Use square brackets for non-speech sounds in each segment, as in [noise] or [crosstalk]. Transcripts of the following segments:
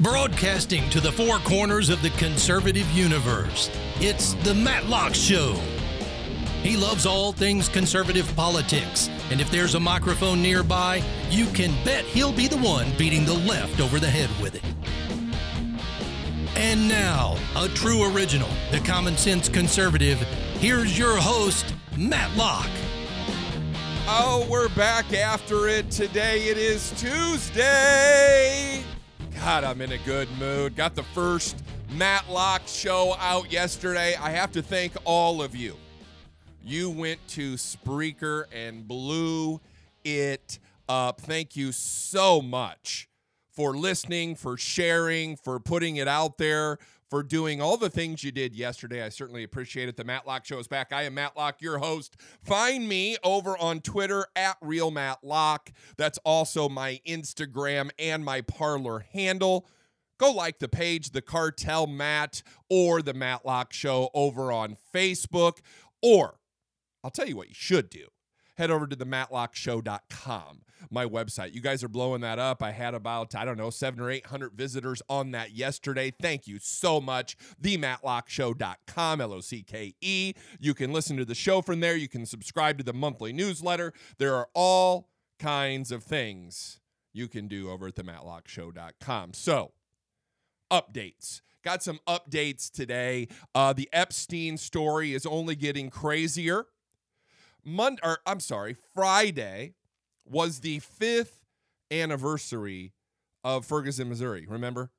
Broadcasting to the four corners of the conservative universe, it's The Matlock Show. He loves all things conservative politics, and if there's a microphone nearby, you can bet he'll be the one beating the left over the head with it. And now, a true original, the common sense conservative, here's your host, Matlock. Oh, we're back after it. Today it is Tuesday. God, I'm in a good mood. Got the first Matlock show out yesterday. I have to thank all of you. You went to Spreaker and blew it up. Thank you so much for listening, for sharing, for putting it out there, for doing all the things you did yesterday. I certainly appreciate it. The Matlock Show is back. I am Matlock, your host. Find me over on Twitter at Real Matlock. That's also my Instagram and my Parler handle. Go like the page, The Cartel Matt, or The Matlock Show over on Facebook. Or I'll tell you what you should do head over to the matlockshow.com, my website. You guys are blowing that up. I had about, I don't know, seven or 800 visitors on that yesterday. Thank you so much. The matlockshow.com, L O C K E. You can listen to the show from there. You can subscribe to the monthly newsletter. There are all kinds of things you can do over at the matlockshow.com. So, updates. Got some updates today. Uh, the Epstein story is only getting crazier. Monday, or I'm sorry, Friday was the fifth anniversary of Ferguson, Missouri. Remember?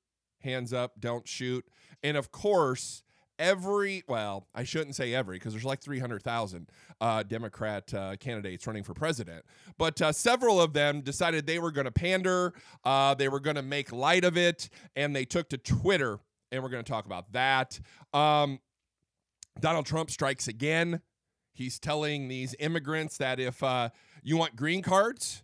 Hands up, don't shoot. And of course, every, well, I shouldn't say every because there's like 300,000 uh, Democrat uh, candidates running for president. But uh, several of them decided they were going to pander, uh, they were going to make light of it, and they took to Twitter. And we're going to talk about that. Um, Donald Trump strikes again. He's telling these immigrants that if uh, you want green cards,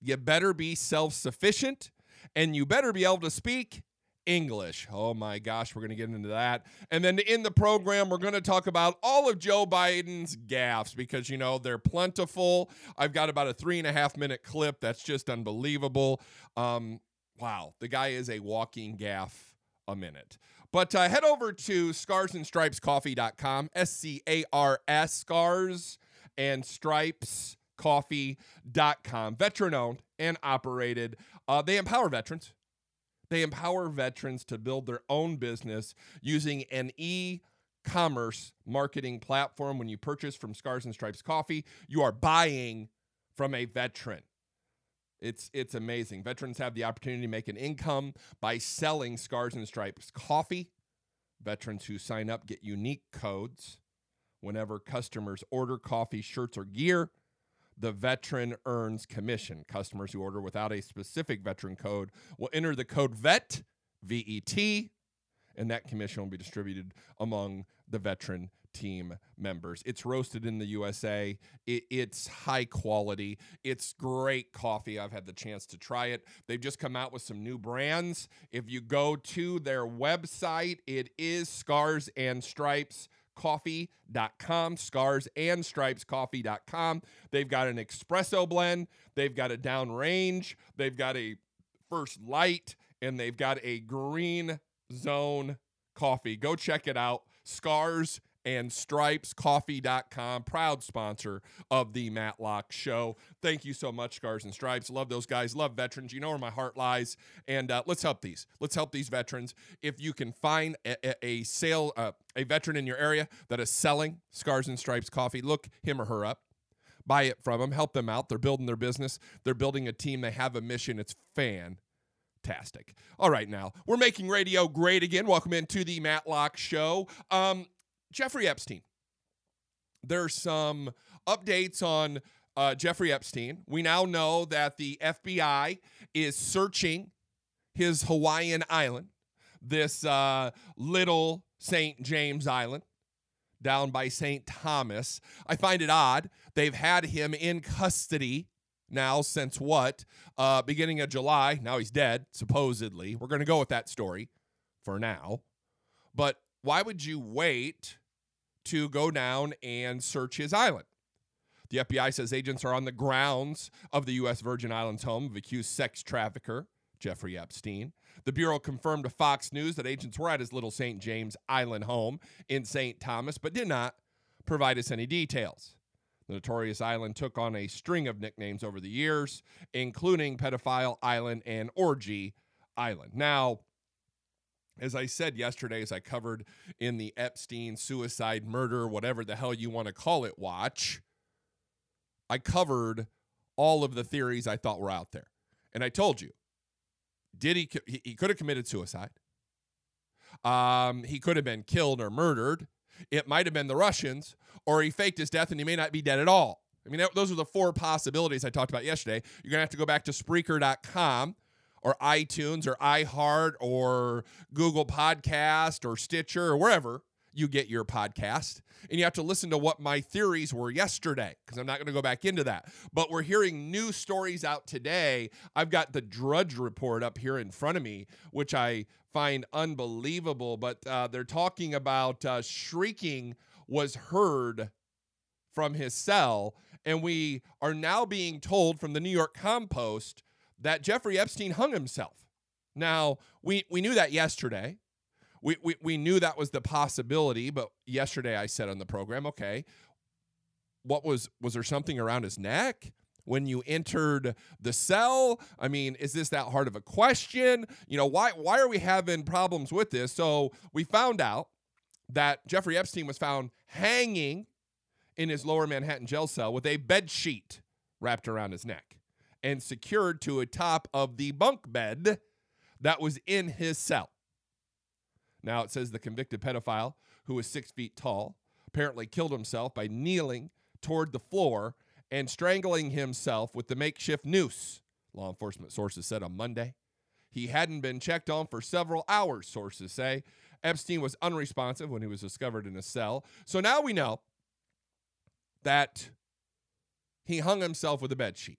you better be self sufficient and you better be able to speak English. Oh my gosh, we're going to get into that. And then in the program, we're going to talk about all of Joe Biden's gaffes because, you know, they're plentiful. I've got about a three and a half minute clip that's just unbelievable. Um, wow, the guy is a walking gaff a minute. But uh, head over to scarsandstripescoffee.com, S C A R S, scars and stripes coffee.com. Veteran owned and operated. Uh, they empower veterans. They empower veterans to build their own business using an e commerce marketing platform. When you purchase from Scars and Stripes Coffee, you are buying from a veteran. It's it's amazing. Veterans have the opportunity to make an income by selling Scars and Stripes coffee. Veterans who sign up get unique codes whenever customers order coffee, shirts, or gear. The veteran earns commission. Customers who order without a specific veteran code will enter the code VET, V E T, and that commission will be distributed among the veteran team members. It's roasted in the USA. It, it's high quality. It's great coffee. I've had the chance to try it. They've just come out with some new brands. If you go to their website, it is Scars and Stripes coffee.com scars and stripes coffee.com they've got an espresso blend they've got a downrange they've got a first light and they've got a green zone coffee. Go check it out. Scars and stripescoffee.com, proud sponsor of the Matlock Show. Thank you so much, Scars and Stripes. Love those guys. Love veterans. You know where my heart lies. And uh, let's help these. Let's help these veterans. If you can find a, a, a sale, uh, a veteran in your area that is selling Scars and Stripes coffee, look him or her up. Buy it from them. Help them out. They're building their business. They're building a team. They have a mission. It's fan fantastic. All right, now we're making radio great again. Welcome into the Matlock Show. Um, Jeffrey Epstein. There's some updates on uh, Jeffrey Epstein. We now know that the FBI is searching his Hawaiian island, this uh, little St. James Island down by St. Thomas. I find it odd. They've had him in custody now since what? Uh, beginning of July. Now he's dead, supposedly. We're going to go with that story for now. But why would you wait to go down and search his island? The FBI says agents are on the grounds of the U.S. Virgin Islands home of accused sex trafficker Jeffrey Epstein. The Bureau confirmed to Fox News that agents were at his little St. James Island home in St. Thomas, but did not provide us any details. The notorious island took on a string of nicknames over the years, including Pedophile Island and Orgy Island. Now, as I said yesterday, as I covered in the Epstein suicide, murder, whatever the hell you want to call it, watch, I covered all of the theories I thought were out there. And I told you, did he, he, could have committed suicide. Um, he could have been killed or murdered. It might have been the Russians, or he faked his death and he may not be dead at all. I mean, those are the four possibilities I talked about yesterday. You're going to have to go back to Spreaker.com or iTunes or iHeart or Google Podcast or Stitcher or wherever you get your podcast. And you have to listen to what my theories were yesterday because I'm not going to go back into that. But we're hearing new stories out today. I've got the Drudge Report up here in front of me, which I find unbelievable. But uh, they're talking about uh, shrieking was heard from his cell. And we are now being told from the New York Compost that Jeffrey Epstein hung himself. Now, we, we knew that yesterday. We, we, we knew that was the possibility, but yesterday I said on the program, okay, what was was there something around his neck? when you entered the cell? I mean, is this that hard of a question? You know, why why are we having problems with this? So we found out that Jeffrey Epstein was found hanging in his lower Manhattan jail cell with a bed sheet wrapped around his neck and secured to a top of the bunk bed that was in his cell. Now it says the convicted pedophile, who was six feet tall, apparently killed himself by kneeling toward the floor and strangling himself with the makeshift noose, law enforcement sources said on Monday. He hadn't been checked on for several hours, sources say. Epstein was unresponsive when he was discovered in a cell. So now we know that he hung himself with a bed sheet.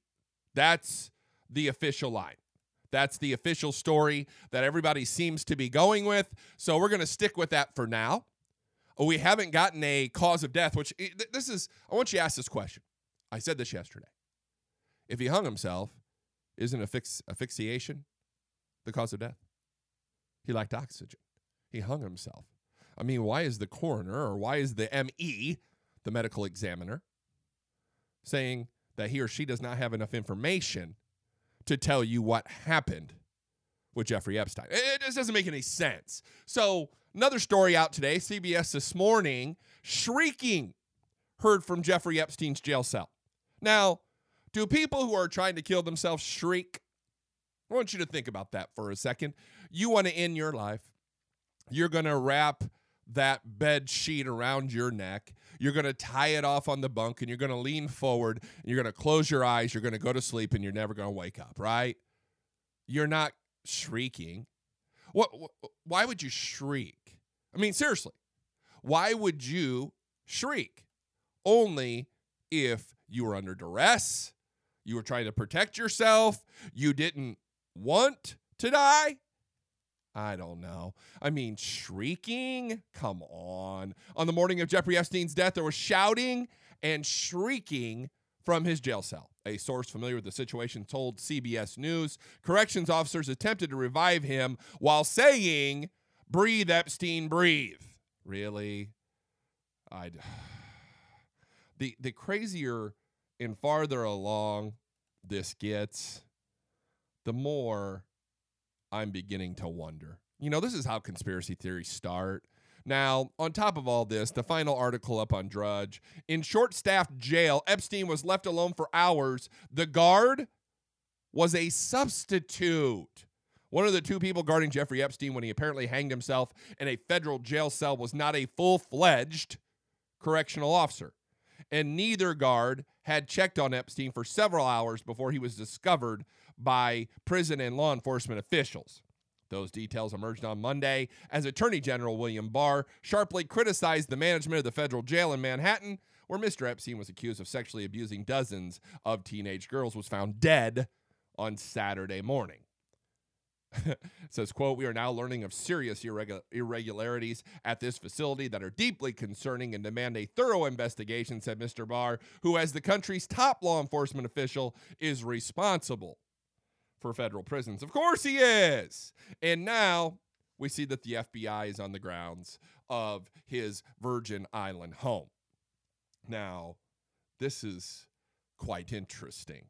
That's the official line. That's the official story that everybody seems to be going with. So we're going to stick with that for now. We haven't gotten a cause of death, which eh, this is, I want you to ask this question. I said this yesterday. If he hung himself, isn't affix, asphyxiation the cause of death? He lacked oxygen. He hung himself. I mean, why is the coroner or why is the ME, the medical examiner, saying that he or she does not have enough information to tell you what happened with Jeffrey Epstein. It just doesn't make any sense. So, another story out today CBS this morning shrieking heard from Jeffrey Epstein's jail cell. Now, do people who are trying to kill themselves shriek? I want you to think about that for a second. You want to end your life. You're going to wrap that bed sheet around your neck. You're going to tie it off on the bunk and you're going to lean forward and you're going to close your eyes. You're going to go to sleep and you're never going to wake up, right? You're not shrieking. What, why would you shriek? I mean, seriously, why would you shriek? Only if you were under duress, you were trying to protect yourself, you didn't want to die, I don't know. I mean, shrieking? Come on. On the morning of Jeffrey Epstein's death, there was shouting and shrieking from his jail cell. A source familiar with the situation told CBS News corrections officers attempted to revive him while saying, Breathe, Epstein, breathe. Really? I'd. [sighs] The, the crazier and farther along this gets, the more I'm beginning to wonder. You know, this is how conspiracy theories start. Now, on top of all this, the final article up on Drudge. In short staffed jail, Epstein was left alone for hours. The guard was a substitute. One of the two people guarding Jeffrey Epstein when he apparently hanged himself in a federal jail cell was not a full fledged correctional officer. and neither guard had checked on Epstein for several hours before he was discovered by prison and law enforcement officials. Those details emerged on Monday as Attorney General William Barr sharply criticized the management of the federal jail in Manhattan, where Mr. Epstein was accused of sexually abusing dozens of teenage girls, was found dead on Saturday morning. [laughs] says quote we are now learning of serious irregu- irregularities at this facility that are deeply concerning and demand a thorough investigation said mr barr who as the country's top law enforcement official is responsible for federal prisons of course he is and now we see that the fbi is on the grounds of his virgin island home now this is quite interesting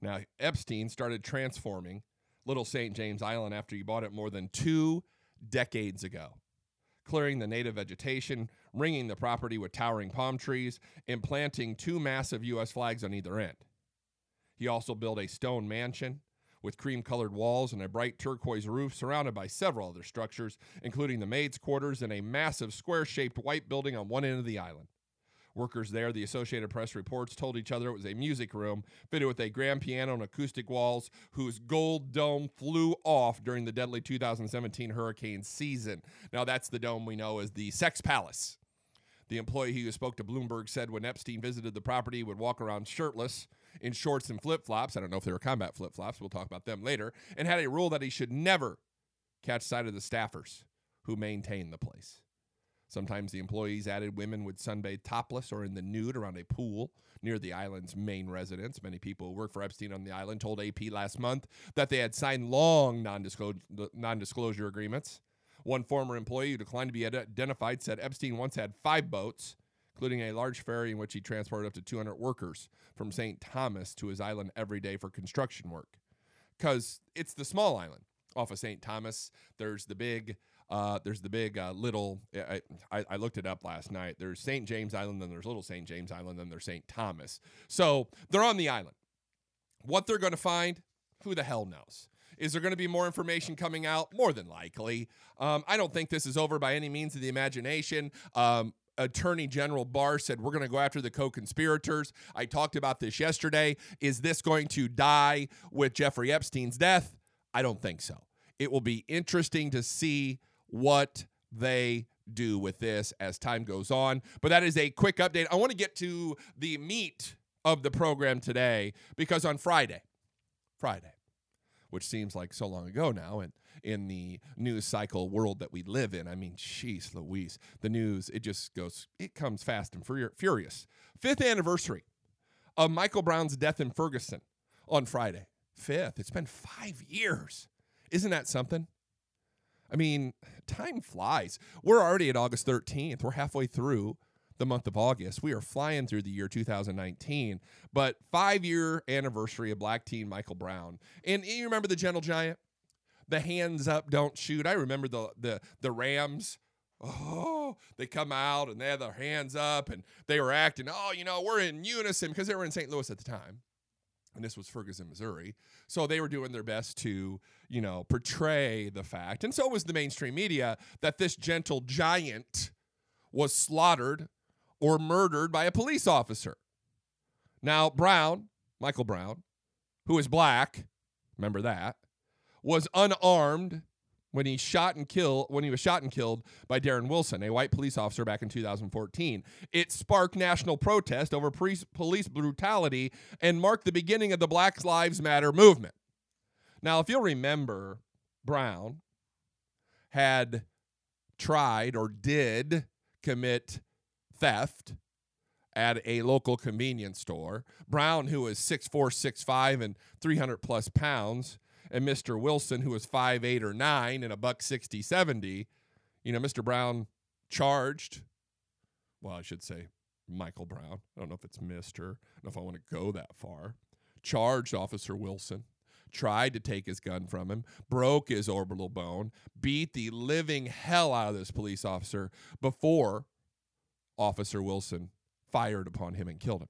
now epstein started transforming Little St. James Island after he bought it more than two decades ago, clearing the native vegetation, ringing the property with towering palm trees, and planting two massive U.S. flags on either end. He also built a stone mansion with cream colored walls and a bright turquoise roof surrounded by several other structures, including the maids' quarters and a massive square shaped white building on one end of the island. Workers there, the Associated Press reports, told each other it was a music room fitted with a grand piano and acoustic walls whose gold dome flew off during the deadly 2017 hurricane season. Now, that's the dome we know as the Sex Palace. The employee who spoke to Bloomberg said when Epstein visited the property, he would walk around shirtless in shorts and flip flops. I don't know if they were combat flip flops. We'll talk about them later. And had a rule that he should never catch sight of the staffers who maintain the place. Sometimes the employees added women would sunbathe topless or in the nude around a pool near the island's main residence. Many people who work for Epstein on the island told AP last month that they had signed long non disclosure agreements. One former employee who declined to be identified said Epstein once had five boats, including a large ferry in which he transported up to 200 workers from St. Thomas to his island every day for construction work. Because it's the small island off of St. Thomas. There's the big uh, there's the big uh, little. I, I, I, looked it up last night. There's St. James Island, then there's Little St. James Island, then there's St. Thomas. So they're on the island. What they're going to find, who the hell knows? Is there going to be more information coming out? More than likely. Um, I don't think this is over by any means of the imagination. Um, Attorney General Barr said, We're going to go after the co conspirators. I talked about this yesterday. Is this going to die with Jeffrey Epstein's death? I don't think so. It will be interesting to see what they do with this as time goes on. But that is a quick update. I want to get to the meat of the program today because on Friday, Friday, which seems like so long ago now, and in the news cycle world that we live in, I mean, jeez, Louise, the news, it just goes, it comes fast and furious. Fifth anniversary of Michael Brown's death in Ferguson on Friday. Fifth. It's been five years. Isn't that something? I mean, time flies. We're already at August 13th. We're halfway through the month of August. We are flying through the year 2019. But five year anniversary of Black Teen Michael Brown. And you remember the Gentle Giant? The hands up, don't shoot. I remember the the the Rams. Oh, they come out and they have their hands up and they were acting, oh, you know, we're in unison because they were in St. Louis at the time and this was Ferguson, Missouri. So they were doing their best to, you know, portray the fact, and so was the mainstream media, that this gentle giant was slaughtered or murdered by a police officer. Now, Brown, Michael Brown, who is black, remember that, was unarmed when he shot and killed when he was shot and killed by Darren Wilson, a white police officer back in 2014. It sparked national protest over police brutality and marked the beginning of the Black Lives Matter movement. Now, if you'll remember, Brown had tried or did commit theft at a local convenience store. Brown, who was 6'4, 6'5, and 300 plus pounds, and Mr. Wilson, who was five eight or 9 and a buck 60, 70, you know, Mr. Brown charged, well, I should say Michael Brown. I don't know if it's Mr. I don't know if I want to go that far. Charged Officer Wilson, tried to take his gun from him, broke his orbital bone, beat the living hell out of this police officer before Officer Wilson fired upon him and killed him.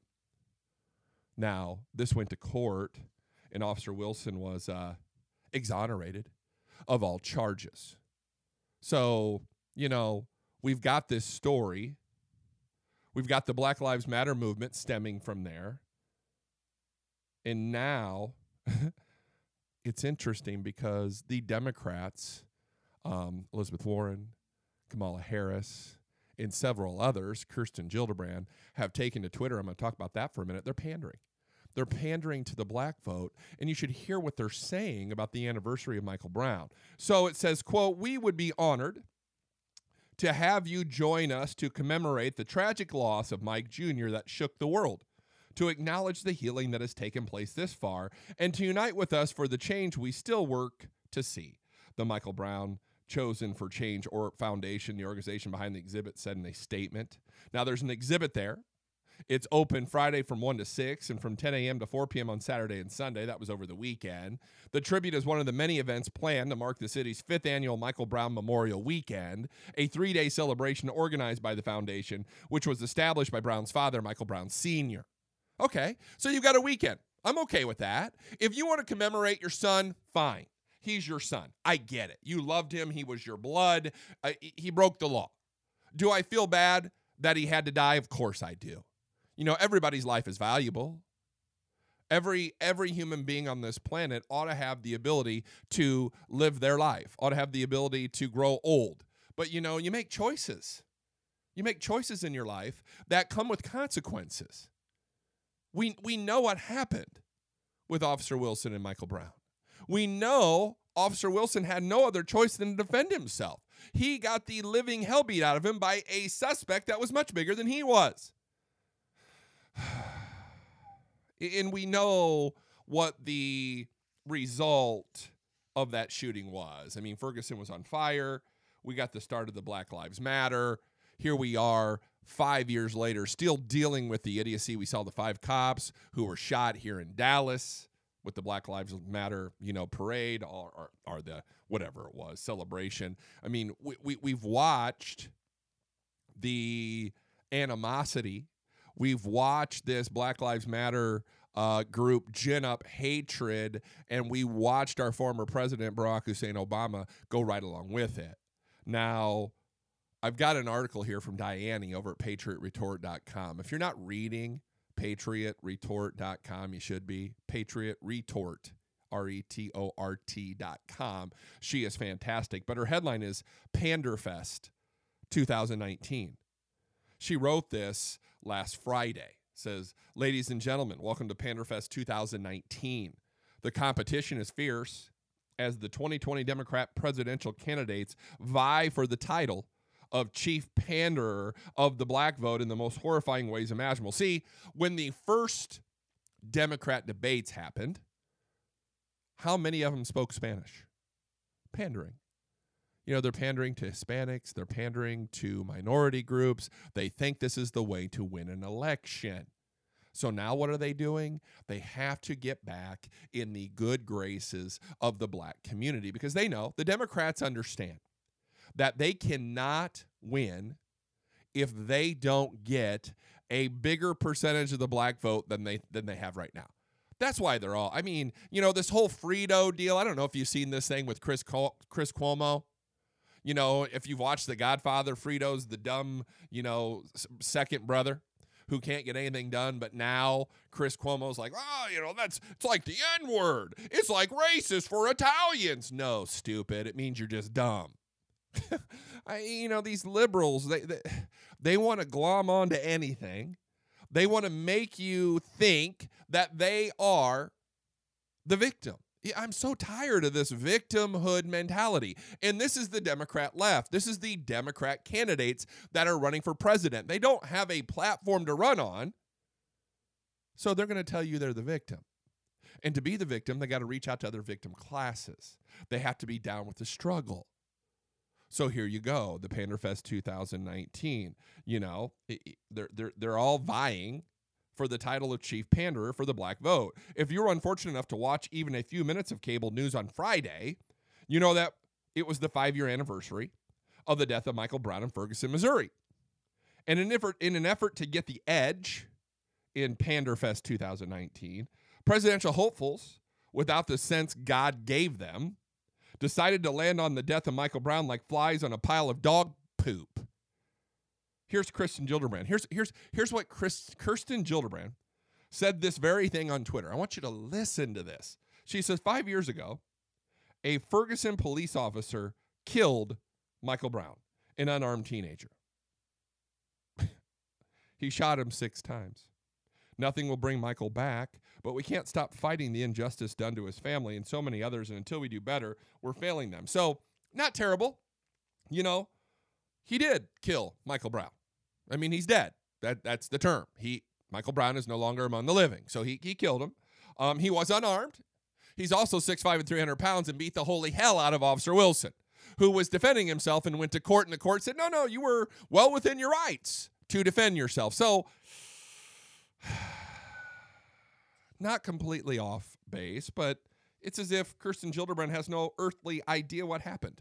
Now, this went to court, and Officer Wilson was uh, exonerated of all charges. So, you know, we've got this story. We've got the Black Lives Matter movement stemming from there. And now [laughs] it's interesting because the Democrats, um, Elizabeth Warren, Kamala Harris, and several others, Kirsten Gillibrand, have taken to Twitter. I'm going to talk about that for a minute. They're pandering. They're pandering to the black vote, and you should hear what they're saying about the anniversary of Michael Brown. So it says, quote, we would be honored to have you join us to commemorate the tragic loss of Mike Jr. that shook the world, to acknowledge the healing that has taken place this far, and to unite with us for the change we still work to see. The Michael Brown Chosen for Change or Foundation, the organization behind the exhibit, said in a statement. Now, there's an exhibit there. It's open Friday from 1 to 6 and from 10 a.m. to 4 p.m. on Saturday and Sunday. That was over the weekend. The tribute is one of the many events planned to mark the city's fifth annual Michael Brown Memorial Weekend, a three day celebration organized by the foundation, which was established by Brown's father, Michael Brown Sr. Okay, so you've got a weekend. I'm okay with that. If you want to commemorate your son, fine. He's your son. I get it. You loved him. He was your blood. Uh, he broke the law. Do I feel bad that he had to die? Of course I do. You know, everybody's life is valuable. Every every human being on this planet ought to have the ability to live their life, ought to have the ability to grow old. But you know, you make choices. You make choices in your life that come with consequences. We we know what happened with Officer Wilson and Michael Brown. We know Officer Wilson had no other choice than to defend himself. He got the living hell beat out of him by a suspect that was much bigger than he was. [sighs] and we know what the result of that shooting was. I mean, Ferguson was on fire. We got the start of the Black Lives Matter. Here we are five years later, still dealing with the idiocy. We saw the five cops who were shot here in Dallas with the Black Lives Matter, you know, parade or, or, or the whatever it was celebration. I mean, we, we we've watched the animosity We've watched this Black Lives Matter uh, group gin up hatred, and we watched our former president, Barack Hussein Obama, go right along with it. Now, I've got an article here from Diane over at patriotretort.com. If you're not reading patriotretort.com, you should be. Patriot Retort, R E T O R T.com. She is fantastic, but her headline is Panderfest 2019. She wrote this last Friday. Says, ladies and gentlemen, welcome to Panderfest 2019. The competition is fierce as the 2020 Democrat presidential candidates vie for the title of chief panderer of the black vote in the most horrifying ways imaginable. See, when the first Democrat debates happened, how many of them spoke Spanish? Pandering you know, they're pandering to Hispanics, they're pandering to minority groups. They think this is the way to win an election. So now what are they doing? They have to get back in the good graces of the black community because they know the Democrats understand that they cannot win if they don't get a bigger percentage of the black vote than they than they have right now. That's why they're all. I mean, you know, this whole Fredo deal. I don't know if you've seen this thing with Chris Chris Cuomo you know, if you've watched The Godfather, Fredo's the dumb, you know, second brother who can't get anything done. But now Chris Cuomo's like, oh, you know, that's it's like the N word. It's like racist for Italians. No, stupid. It means you're just dumb. [laughs] I, you know, these liberals, they they, they want to glom onto anything. They want to make you think that they are the victim. I'm so tired of this victimhood mentality. And this is the Democrat left. This is the Democrat candidates that are running for president. They don't have a platform to run on. So they're going to tell you they're the victim. And to be the victim, they got to reach out to other victim classes. They have to be down with the struggle. So here you go, the Panderfest 2019. You know, they're they're they're all vying for the title of chief panderer for the black vote. If you were unfortunate enough to watch even a few minutes of cable news on Friday, you know that it was the five year anniversary of the death of Michael Brown in Ferguson, Missouri. And in, effort, in an effort to get the edge in Panderfest 2019, presidential hopefuls, without the sense God gave them, decided to land on the death of Michael Brown like flies on a pile of dog poop. Here's Kristen Gilderbrand. Here's here's here's what Chris, Kirsten Gilderbrand said this very thing on Twitter. I want you to listen to this. She says 5 years ago, a Ferguson police officer killed Michael Brown, an unarmed teenager. [laughs] he shot him 6 times. Nothing will bring Michael back, but we can't stop fighting the injustice done to his family and so many others. And until we do better, we're failing them. So, not terrible. You know, he did kill Michael Brown. I mean, he's dead. That that's the term. He Michael Brown is no longer among the living, so he he killed him. Um, he was unarmed. He's also 6'5 and 300 pounds and beat the holy hell out of Officer Wilson, who was defending himself and went to court. And the court said, no, no, you were well within your rights to defend yourself. So [sighs] not completely off base, but it's as if Kirsten Gilderbrand has no earthly idea what happened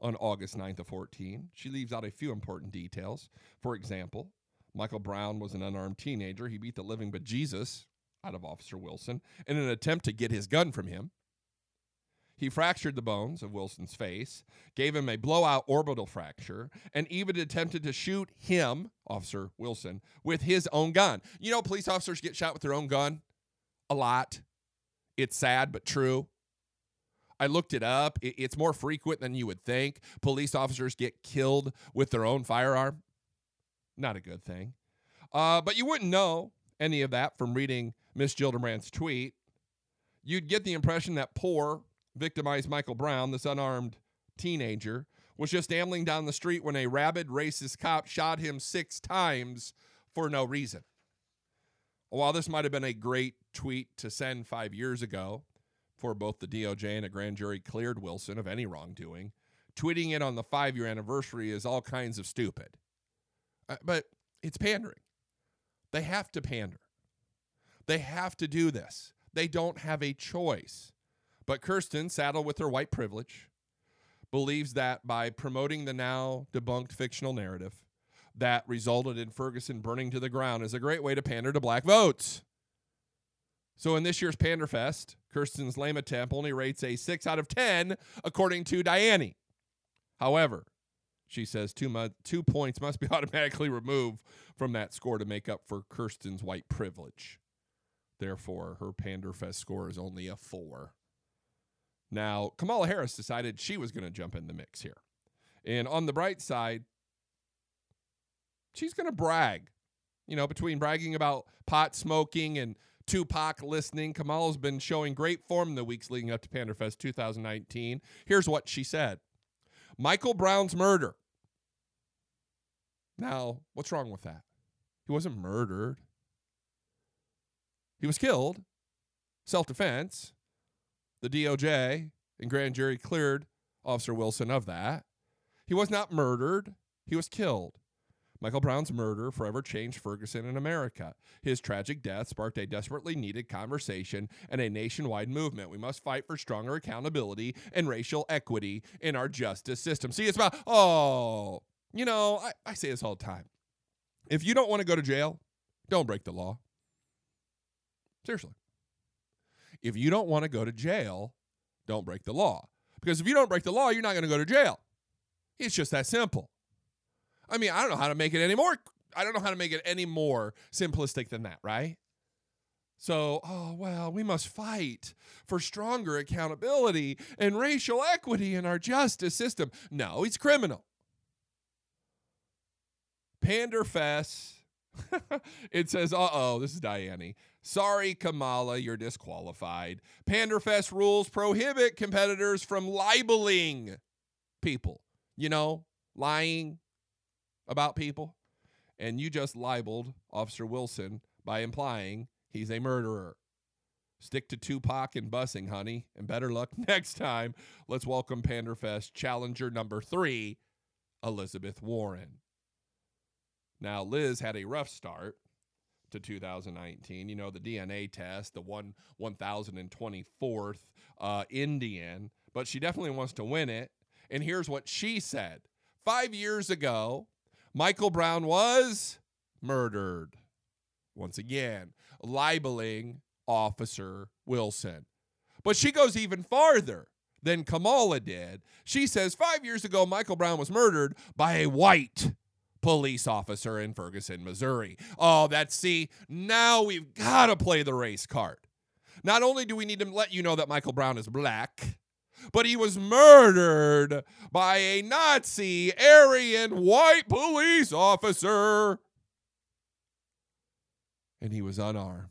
on August 9th of 14. She leaves out a few important details. For example, Michael Brown was an unarmed teenager. He beat the living bejesus out of Officer Wilson in an attempt to get his gun from him. He fractured the bones of Wilson's face, gave him a blowout orbital fracture, and even attempted to shoot him, Officer Wilson, with his own gun. You know, police officers get shot with their own gun a lot. It's sad, but true. I looked it up. It's more frequent than you would think. Police officers get killed with their own firearm. Not a good thing. Uh, but you wouldn't know any of that from reading Miss Gilderbrand's tweet. You'd get the impression that poor victimized Michael Brown, this unarmed teenager, was just ambling down the street when a rabid racist cop shot him six times for no reason. While this might have been a great tweet to send five years ago, for both the DOJ and a grand jury cleared Wilson of any wrongdoing, tweeting it on the five year anniversary is all kinds of stupid. Uh, but it's pandering. They have to pander. They have to do this. They don't have a choice. But Kirsten, saddled with her white privilege, believes that by promoting the now debunked fictional narrative that resulted in Ferguson burning to the ground is a great way to pander to black votes. So in this year's Panderfest, Kirsten's lame attempt only rates a 6 out of 10, according to Diane. However, she says two, mu- two points must be [laughs] automatically removed from that score to make up for Kirsten's white privilege. Therefore, her Panderfest score is only a 4. Now, Kamala Harris decided she was going to jump in the mix here. And on the bright side, she's going to brag. You know, between bragging about pot smoking and Tupac listening, Kamala's been showing great form in the weeks leading up to Panderfest 2019. Here's what she said Michael Brown's murder. Now, what's wrong with that? He wasn't murdered, he was killed. Self defense. The DOJ and grand jury cleared Officer Wilson of that. He was not murdered, he was killed. Michael Brown's murder forever changed Ferguson and America. His tragic death sparked a desperately needed conversation and a nationwide movement. We must fight for stronger accountability and racial equity in our justice system. See, it's about, oh, you know, I, I say this all the time. If you don't want to go to jail, don't break the law. Seriously. If you don't want to go to jail, don't break the law. Because if you don't break the law, you're not going to go to jail. It's just that simple. I mean, I don't know how to make it any more. I don't know how to make it any more simplistic than that, right? So, oh, well, we must fight for stronger accountability and racial equity in our justice system. No, he's criminal. Panderfest. [laughs] it says, uh oh, this is Diane. Sorry, Kamala, you're disqualified. Panderfest rules prohibit competitors from libeling people. You know, lying about people. And you just libeled Officer Wilson by implying he's a murderer. Stick to Tupac and busing, honey, and better luck [laughs] next time. Let's welcome Panderfest challenger number three, Elizabeth Warren. Now, Liz had a rough start to 2019. You know, the DNA test, the one 1024th uh, Indian, but she definitely wants to win it. And here's what she said Five years ago, Michael Brown was murdered. Once again, libeling Officer Wilson. But she goes even farther than Kamala did. She says five years ago, Michael Brown was murdered by a white police officer in Ferguson, Missouri. Oh, that's see, now we've got to play the race card. Not only do we need to let you know that Michael Brown is black, but he was murdered by a Nazi Aryan white police officer. And he was unarmed,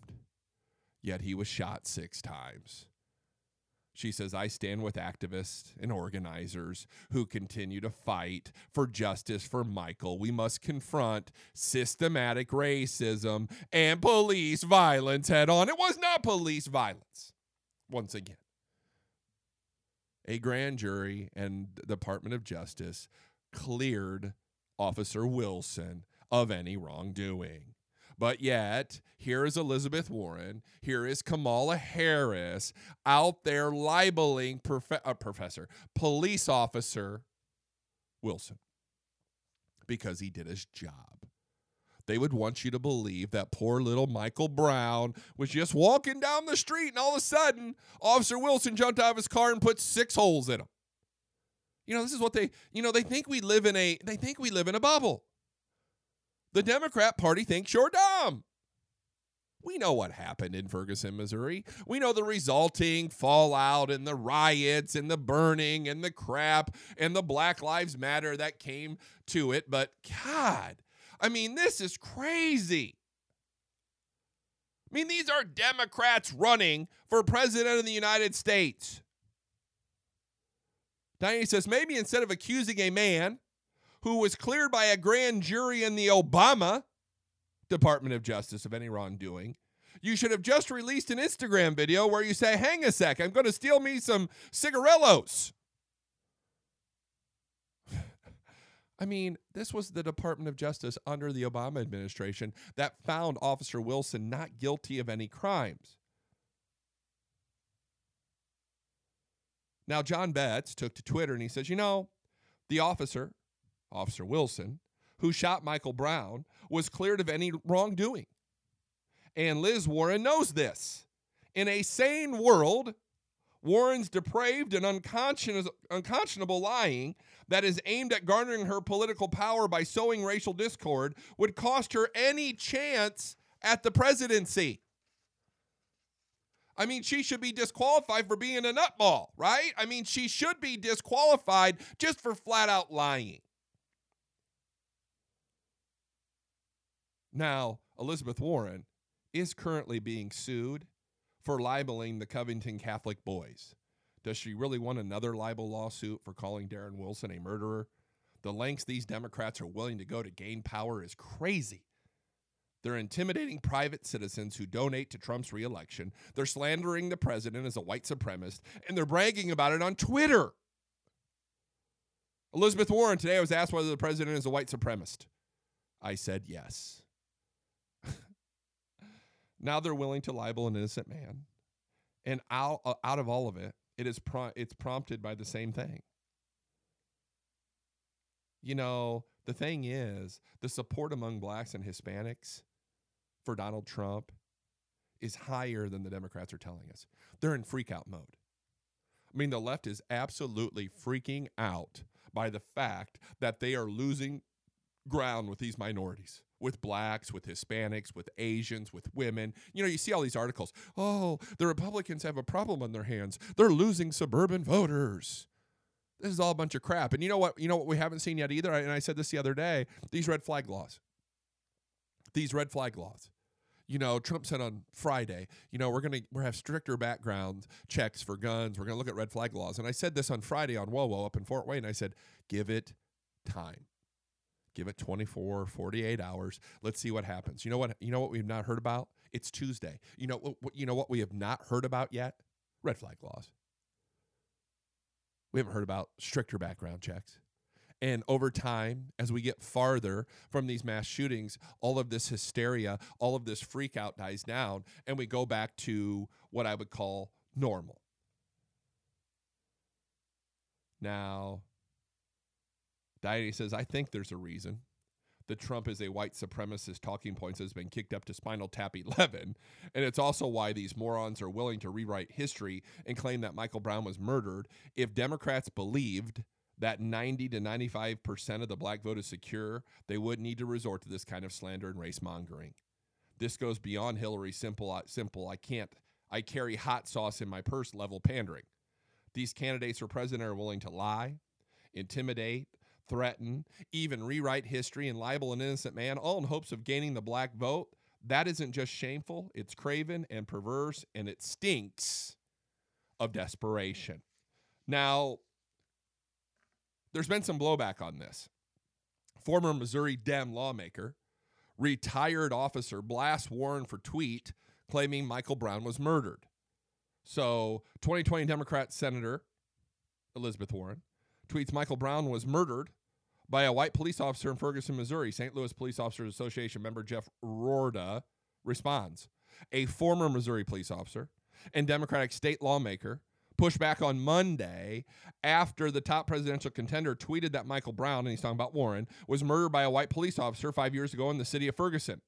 yet he was shot six times. She says, I stand with activists and organizers who continue to fight for justice for Michael. We must confront systematic racism and police violence head on. It was not police violence, once again. A grand jury and the Department of Justice cleared Officer Wilson of any wrongdoing. But yet, here is Elizabeth Warren, here is Kamala Harris out there libeling prof- uh, professor, police officer Wilson because he did his job. They would want you to believe that poor little Michael Brown was just walking down the street and all of a sudden, Officer Wilson jumped out of his car and put six holes in him. You know, this is what they, you know, they think we live in a they think we live in a bubble. The Democrat Party thinks you're dumb. We know what happened in Ferguson, Missouri. We know the resulting fallout and the riots and the burning and the crap and the Black Lives Matter that came to it. But God, I mean, this is crazy. I mean, these are Democrats running for president of the United States. Diane says maybe instead of accusing a man who was cleared by a grand jury in the Obama Department of Justice of any wrongdoing. You should have just released an Instagram video where you say, Hang a sec, I'm going to steal me some cigarillos. I mean, this was the Department of Justice under the Obama administration that found Officer Wilson not guilty of any crimes. Now, John Betts took to Twitter and he says, You know, the officer Officer Wilson, who shot Michael Brown, was cleared of any wrongdoing. And Liz Warren knows this. In a sane world, Warren's depraved and unconscionable lying that is aimed at garnering her political power by sowing racial discord would cost her any chance at the presidency. I mean, she should be disqualified for being a nutball, right? I mean, she should be disqualified just for flat out lying. Now, Elizabeth Warren is currently being sued for libeling the Covington Catholic boys. Does she really want another libel lawsuit for calling Darren Wilson a murderer? The lengths these Democrats are willing to go to gain power is crazy. They're intimidating private citizens who donate to Trump's reelection. They're slandering the president as a white supremacist, and they're bragging about it on Twitter. Elizabeth Warren, today I was asked whether the president is a white supremacist. I said yes. Now they're willing to libel an innocent man. And out, uh, out of all of it, it is pro- it's prompted by the same thing. You know, the thing is, the support among blacks and Hispanics for Donald Trump is higher than the Democrats are telling us. They're in freakout mode. I mean, the left is absolutely freaking out by the fact that they are losing ground with these minorities with blacks, with Hispanics, with Asians, with women. You know, you see all these articles. Oh, the Republicans have a problem on their hands. They're losing suburban voters. This is all a bunch of crap. And you know what? You know what we haven't seen yet either. And I said this the other day. These red flag laws. These red flag laws. You know, Trump said on Friday, you know, we're gonna we have stricter background checks for guns. We're gonna look at red flag laws. And I said this on Friday on WoWo up in Fort Wayne. I said, give it time give it 24 48 hours. Let's see what happens. You know what you know what we've not heard about? It's tuesday. You know what you know what we have not heard about yet? Red flag laws. We haven't heard about stricter background checks. And over time as we get farther from these mass shootings all of this hysteria all of this freak out dies down and we go back to what i would call normal. Now Diane says, I think there's a reason The Trump is a white supremacist talking points has been kicked up to Spinal Tap 11. And it's also why these morons are willing to rewrite history and claim that Michael Brown was murdered. If Democrats believed that 90 to 95% of the black vote is secure, they wouldn't need to resort to this kind of slander and race mongering. This goes beyond Hillary simple uh, simple I can't I carry hot sauce in my purse level pandering. These candidates for president are willing to lie, intimidate, threaten, even rewrite history and libel an innocent man, all in hopes of gaining the black vote. That isn't just shameful, it's craven and perverse, and it stinks of desperation. Now, there's been some blowback on this. Former Missouri Dem lawmaker, retired officer blasts Warren for tweet claiming Michael Brown was murdered. So, 2020 Democrat Senator Elizabeth Warren tweets Michael Brown was murdered by a white police officer in Ferguson, Missouri. St. Louis Police Officers Association member Jeff Roorda responds. A former Missouri police officer and Democratic state lawmaker pushed back on Monday after the top presidential contender tweeted that Michael Brown, and he's talking about Warren, was murdered by a white police officer five years ago in the city of Ferguson.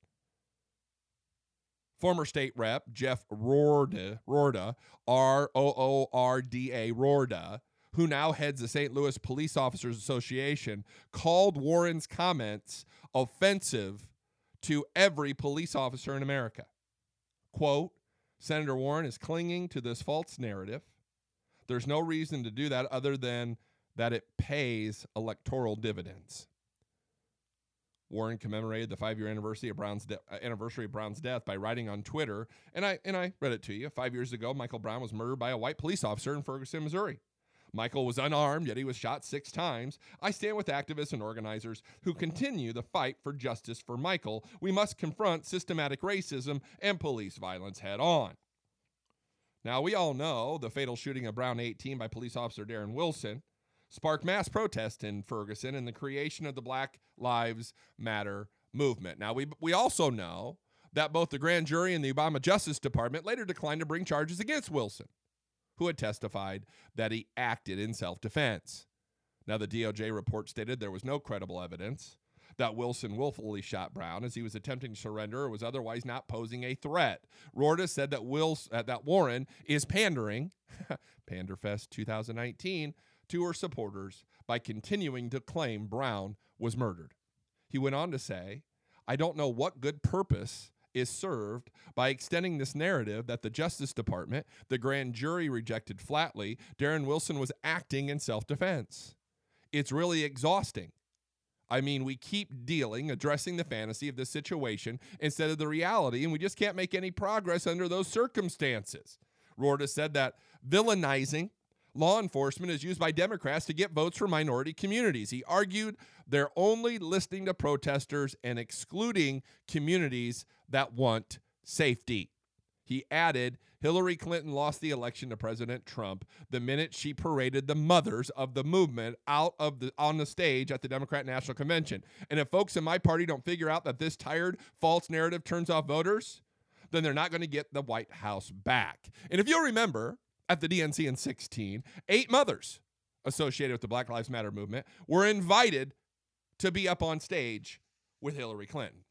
Former state rep Jeff Roorda, Roorda R O O R D A, Roorda, who now heads the St. Louis Police Officers Association, called Warren's comments offensive to every police officer in America. Quote, Senator Warren is clinging to this false narrative there's no reason to do that other than that it pays electoral dividends. Warren commemorated the five-year anniversary of Brown's de- uh, anniversary of Brown's death by writing on Twitter, and I and I read it to you. Five years ago, Michael Brown was murdered by a white police officer in Ferguson, Missouri. Michael was unarmed, yet he was shot six times. I stand with activists and organizers who continue the fight for justice for Michael. We must confront systematic racism and police violence head on. Now, we all know the fatal shooting of Brown 18 by police officer Darren Wilson sparked mass protest in Ferguson and the creation of the Black Lives Matter movement. Now, we, we also know that both the grand jury and the Obama Justice Department later declined to bring charges against Wilson, who had testified that he acted in self defense. Now, the DOJ report stated there was no credible evidence that Wilson willfully shot Brown as he was attempting to surrender or was otherwise not posing a threat. Roorda said that Wills, uh, that Warren is pandering, [laughs] Panderfest 2019, to her supporters by continuing to claim Brown was murdered. He went on to say, I don't know what good purpose is served by extending this narrative that the Justice Department, the grand jury rejected flatly, Darren Wilson was acting in self defense. It's really exhausting. I mean, we keep dealing, addressing the fantasy of the situation instead of the reality, and we just can't make any progress under those circumstances. Roorda said that villainizing law enforcement is used by Democrats to get votes for minority communities. He argued they're only listening to protesters and excluding communities that want safety. He added, Hillary Clinton lost the election to President Trump the minute she paraded the mothers of the movement out of the on the stage at the Democrat National Convention. And if folks in my party don't figure out that this tired false narrative turns off voters, then they're not going to get the White House back. And if you'll remember, at the DNC in 16, eight mothers associated with the Black Lives Matter movement were invited to be up on stage with Hillary Clinton.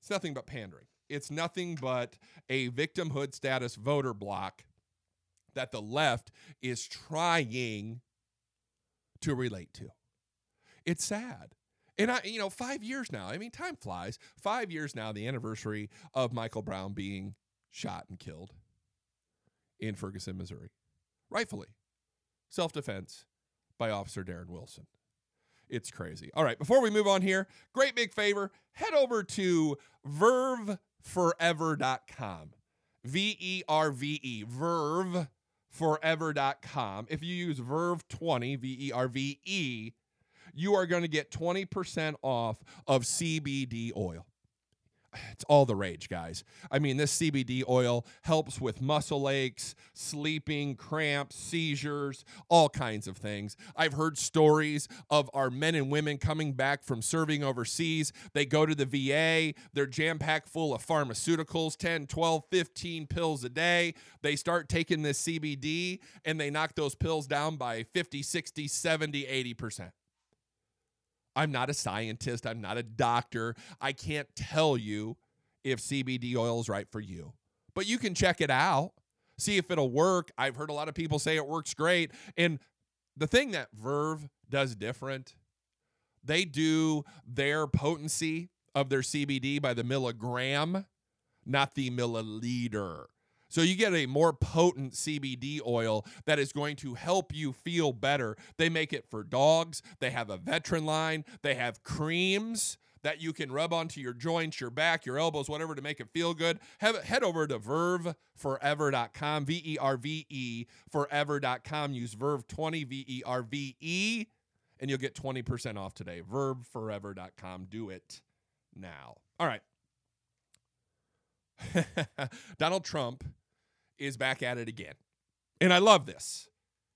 It's nothing but pandering. It's nothing but a victimhood status voter block that the left is trying to relate to. It's sad. And I, you know, five years now, I mean, time flies. Five years now, the anniversary of Michael Brown being shot and killed in Ferguson, Missouri. Rightfully. Self defense by Officer Darren Wilson. It's crazy. All right, before we move on here, great big favor head over to Verve verveforever.com. V E R V E, verveforever.com. If you use Verve 20, V E R V E, you are going to get 20% off of CBD oil it's all the rage, guys. I mean, this CBD oil helps with muscle aches, sleeping, cramps, seizures, all kinds of things. I've heard stories of our men and women coming back from serving overseas. They go to the VA, they're jam packed full of pharmaceuticals 10, 12, 15 pills a day. They start taking this CBD and they knock those pills down by 50, 60, 70, 80%. I'm not a scientist. I'm not a doctor. I can't tell you if CBD oil is right for you, but you can check it out, see if it'll work. I've heard a lot of people say it works great. And the thing that Verve does different, they do their potency of their CBD by the milligram, not the milliliter. So you get a more potent CBD oil that is going to help you feel better. They make it for dogs. They have a veteran line. They have creams that you can rub onto your joints, your back, your elbows, whatever to make it feel good. Have, head over to verveforever.com, V E R V E, forever.com. Use Verve20, V E R V E, and you'll get 20% off today. Verveforever.com. Do it now. All right. [laughs] Donald Trump is back at it again. And I love this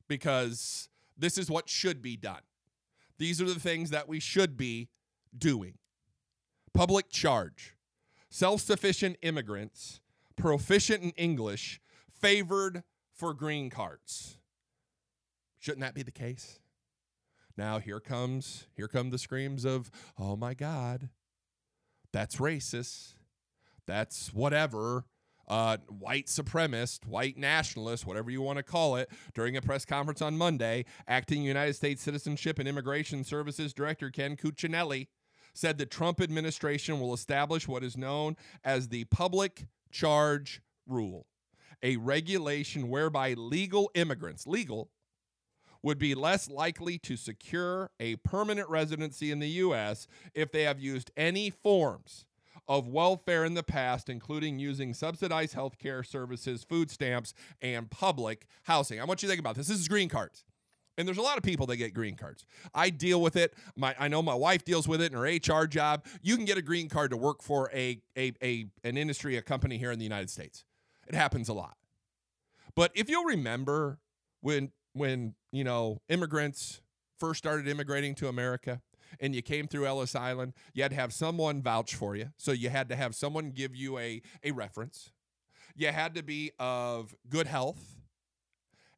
because this is what should be done. These are the things that we should be doing. Public charge, self sufficient immigrants, proficient in English, favored for green cards. Shouldn't that be the case? Now here comes here come the screams of, "Oh my god. That's racist. That's whatever." Uh, white supremacist, white nationalist, whatever you want to call it, during a press conference on Monday, acting United States Citizenship and Immigration Services Director Ken Cuccinelli said the Trump administration will establish what is known as the public charge rule, a regulation whereby legal immigrants, legal, would be less likely to secure a permanent residency in the U.S. if they have used any forms of welfare in the past, including using subsidized health care services, food stamps, and public housing. I want you to think about this. This is green cards. And there's a lot of people that get green cards. I deal with it. My I know my wife deals with it in her HR job. You can get a green card to work for a, a, a an industry, a company here in the United States. It happens a lot. But if you'll remember when when, you know, immigrants first started immigrating to America, and you came through Ellis Island, you had to have someone vouch for you. So you had to have someone give you a, a reference. You had to be of good health.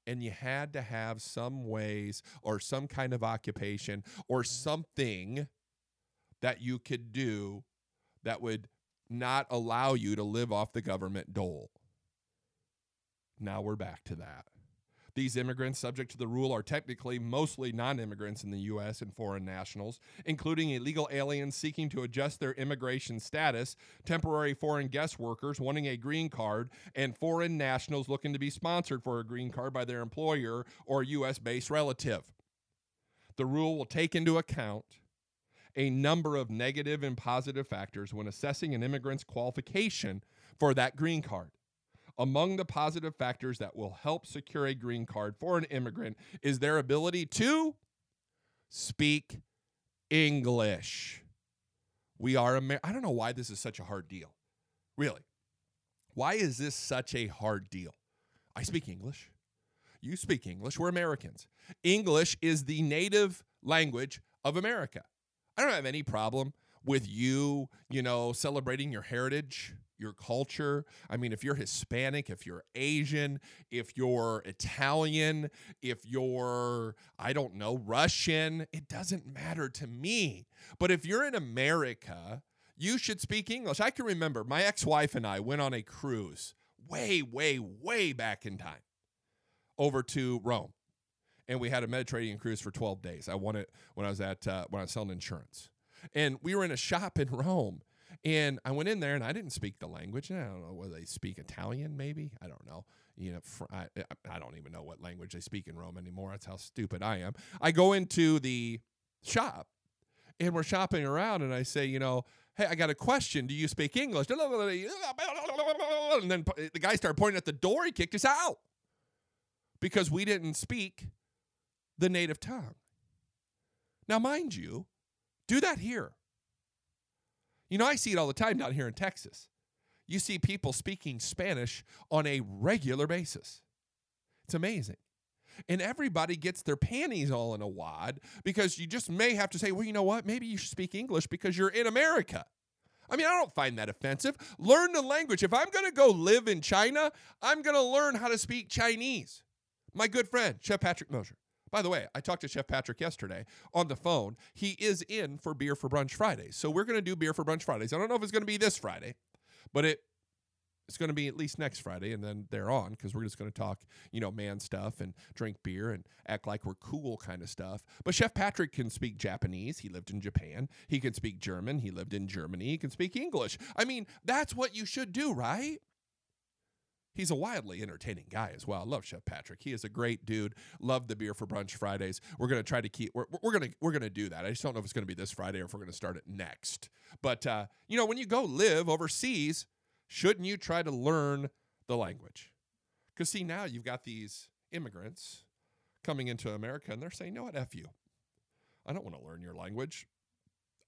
And you had to have some ways or some kind of occupation or something that you could do that would not allow you to live off the government dole. Now we're back to that. These immigrants subject to the rule are technically mostly non immigrants in the U.S. and foreign nationals, including illegal aliens seeking to adjust their immigration status, temporary foreign guest workers wanting a green card, and foreign nationals looking to be sponsored for a green card by their employer or U.S. based relative. The rule will take into account a number of negative and positive factors when assessing an immigrant's qualification for that green card. Among the positive factors that will help secure a green card for an immigrant is their ability to speak English. We are Amer- I don't know why this is such a hard deal. Really. Why is this such a hard deal? I speak English. You speak English. We're Americans. English is the native language of America. I don't have any problem with you, you know, celebrating your heritage your culture. I mean, if you're Hispanic, if you're Asian, if you're Italian, if you're, I don't know, Russian, it doesn't matter to me. But if you're in America, you should speak English. I can remember my ex wife and I went on a cruise way, way, way back in time over to Rome. And we had a Mediterranean cruise for 12 days. I won it when I was at uh, when I was selling insurance. And we were in a shop in Rome and I went in there and I didn't speak the language. I don't know whether they speak Italian, maybe. I don't know. You know, fr- I, I don't even know what language they speak in Rome anymore. That's how stupid I am. I go into the shop and we're shopping around and I say, you know, hey, I got a question. Do you speak English? And then the guy started pointing at the door. He kicked us out because we didn't speak the native tongue. Now, mind you, do that here. You know, I see it all the time down here in Texas. You see people speaking Spanish on a regular basis. It's amazing. And everybody gets their panties all in a wad because you just may have to say, well, you know what? Maybe you should speak English because you're in America. I mean, I don't find that offensive. Learn the language. If I'm going to go live in China, I'm going to learn how to speak Chinese. My good friend, Chef Patrick Mosier. By the way, I talked to Chef Patrick yesterday on the phone. He is in for Beer for Brunch Fridays. So we're going to do Beer for Brunch Fridays. I don't know if it's going to be this Friday, but it It's going to be at least next Friday and then they're on because we're just going to talk, you know, man stuff and drink beer and act like we're cool kind of stuff. But Chef Patrick can speak Japanese. He lived in Japan. He can speak German. He lived in Germany. He can speak English. I mean, that's what you should do, right? He's a wildly entertaining guy as well. I love Chef Patrick. He is a great dude. Love the beer for brunch Fridays. We're gonna try to keep. We're, we're gonna we're gonna do that. I just don't know if it's gonna be this Friday or if we're gonna start it next. But uh, you know, when you go live overseas, shouldn't you try to learn the language? Because see, now you've got these immigrants coming into America, and they're saying, "No, what, f you. I don't want to learn your language.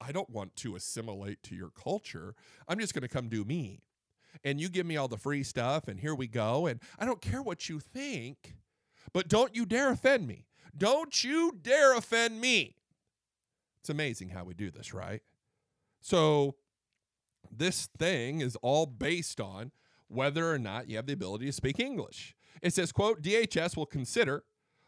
I don't want to assimilate to your culture. I'm just going to come do me." And you give me all the free stuff, and here we go. And I don't care what you think, but don't you dare offend me. Don't you dare offend me. It's amazing how we do this, right? So, this thing is all based on whether or not you have the ability to speak English. It says, quote, DHS will consider